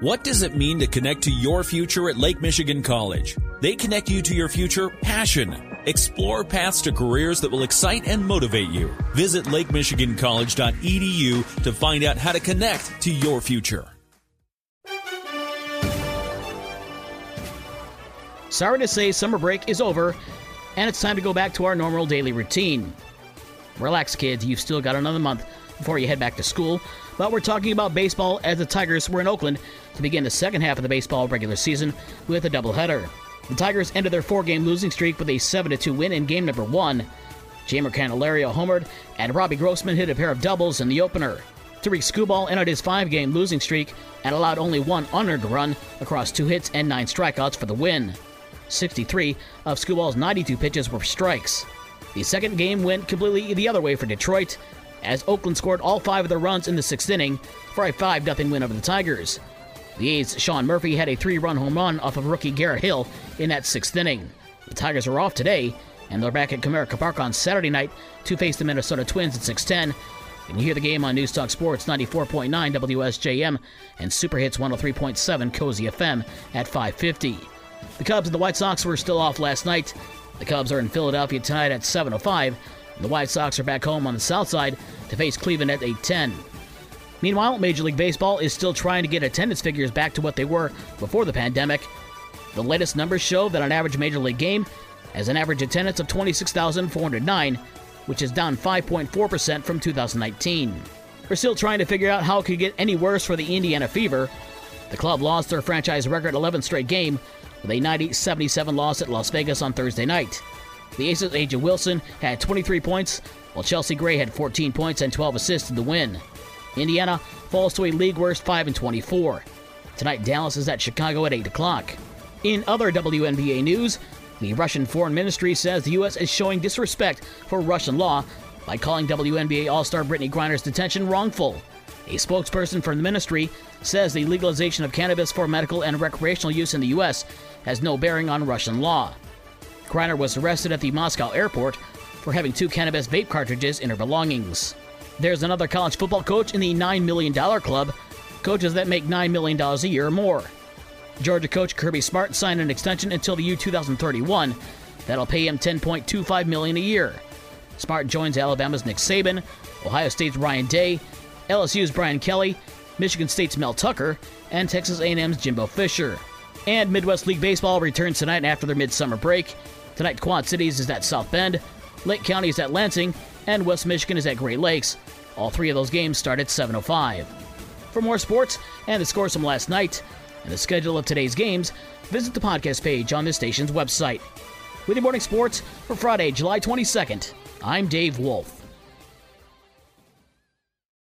What does it mean to connect to your future at Lake Michigan College? They connect you to your future passion. Explore paths to careers that will excite and motivate you. Visit lakemichigancollege.edu to find out how to connect to your future. Sorry to say, summer break is over, and it's time to go back to our normal daily routine. Relax, kids, you've still got another month before you head back to school, but we're talking about baseball as the Tigers were in Oakland to begin the second half of the baseball regular season with a doubleheader. The Tigers ended their four game losing streak with a 7 2 win in game number one. Jeimer Candelario homered, and Robbie Grossman hit a pair of doubles in the opener. Tarik Skubal ended his five game losing streak and allowed only one unearned run across two hits and nine strikeouts for the win. 63 of Skubal's 92 pitches were strikes. The second game went completely the other way for Detroit, as Oakland scored all five of their runs in the sixth inning for a 5 0 win over the Tigers. The A's Sean Murphy had a three run home run off of rookie Garrett Hill in that sixth inning. The Tigers are off today, and they're back at Comerica Park on Saturday night to face the Minnesota Twins at 610. You can hear the game on Newstalk Sports 94.9 WSJM and Super Hits 103.7 Cozy FM at 550. The Cubs and the White Sox were still off last night. The Cubs are in Philadelphia tonight at 7.05. The White Sox are back home on the south side to face Cleveland at 8.10. Meanwhile, Major League Baseball is still trying to get attendance figures back to what they were before the pandemic. The latest numbers show that an average Major League game has an average attendance of 26,409, which is down 5.4% from 2019. We're still trying to figure out how it could get any worse for the Indiana Fever. The club lost their franchise record 11th straight game with a 90 77 loss at Las Vegas on Thursday night. The Aces' A'ja Wilson had 23 points, while Chelsea Gray had 14 points and 12 assists in the win. Indiana falls to a league worst 5 and 24. Tonight, Dallas is at Chicago at 8 o'clock. In other WNBA news, the Russian Foreign Ministry says the U.S. is showing disrespect for Russian law by calling WNBA All Star Brittney Griner's detention wrongful. A spokesperson for the ministry says the legalization of cannabis for medical and recreational use in the U.S. has no bearing on Russian law. Griner was arrested at the Moscow airport for having two cannabis vape cartridges in her belongings. There's another college football coach in the $9 million club, coaches that make $9 million a year or more. Georgia coach Kirby Smart signed an extension until the year 2031 that'll pay him 10.25 million a year. Smart joins Alabama's Nick Saban, Ohio State's Ryan Day, LSU's Brian Kelly, Michigan State's Mel Tucker, and Texas A&M's Jimbo Fisher. And Midwest League Baseball returns tonight after their midsummer break. Tonight, Quad Cities is at South Bend, Lake County is at Lansing, and West Michigan is at Great Lakes. All three of those games start at 7.05. For more sports and the scores from last night and the schedule of today's games, visit the podcast page on this station's website. With your morning sports for Friday, July 22nd, I'm Dave Wolf.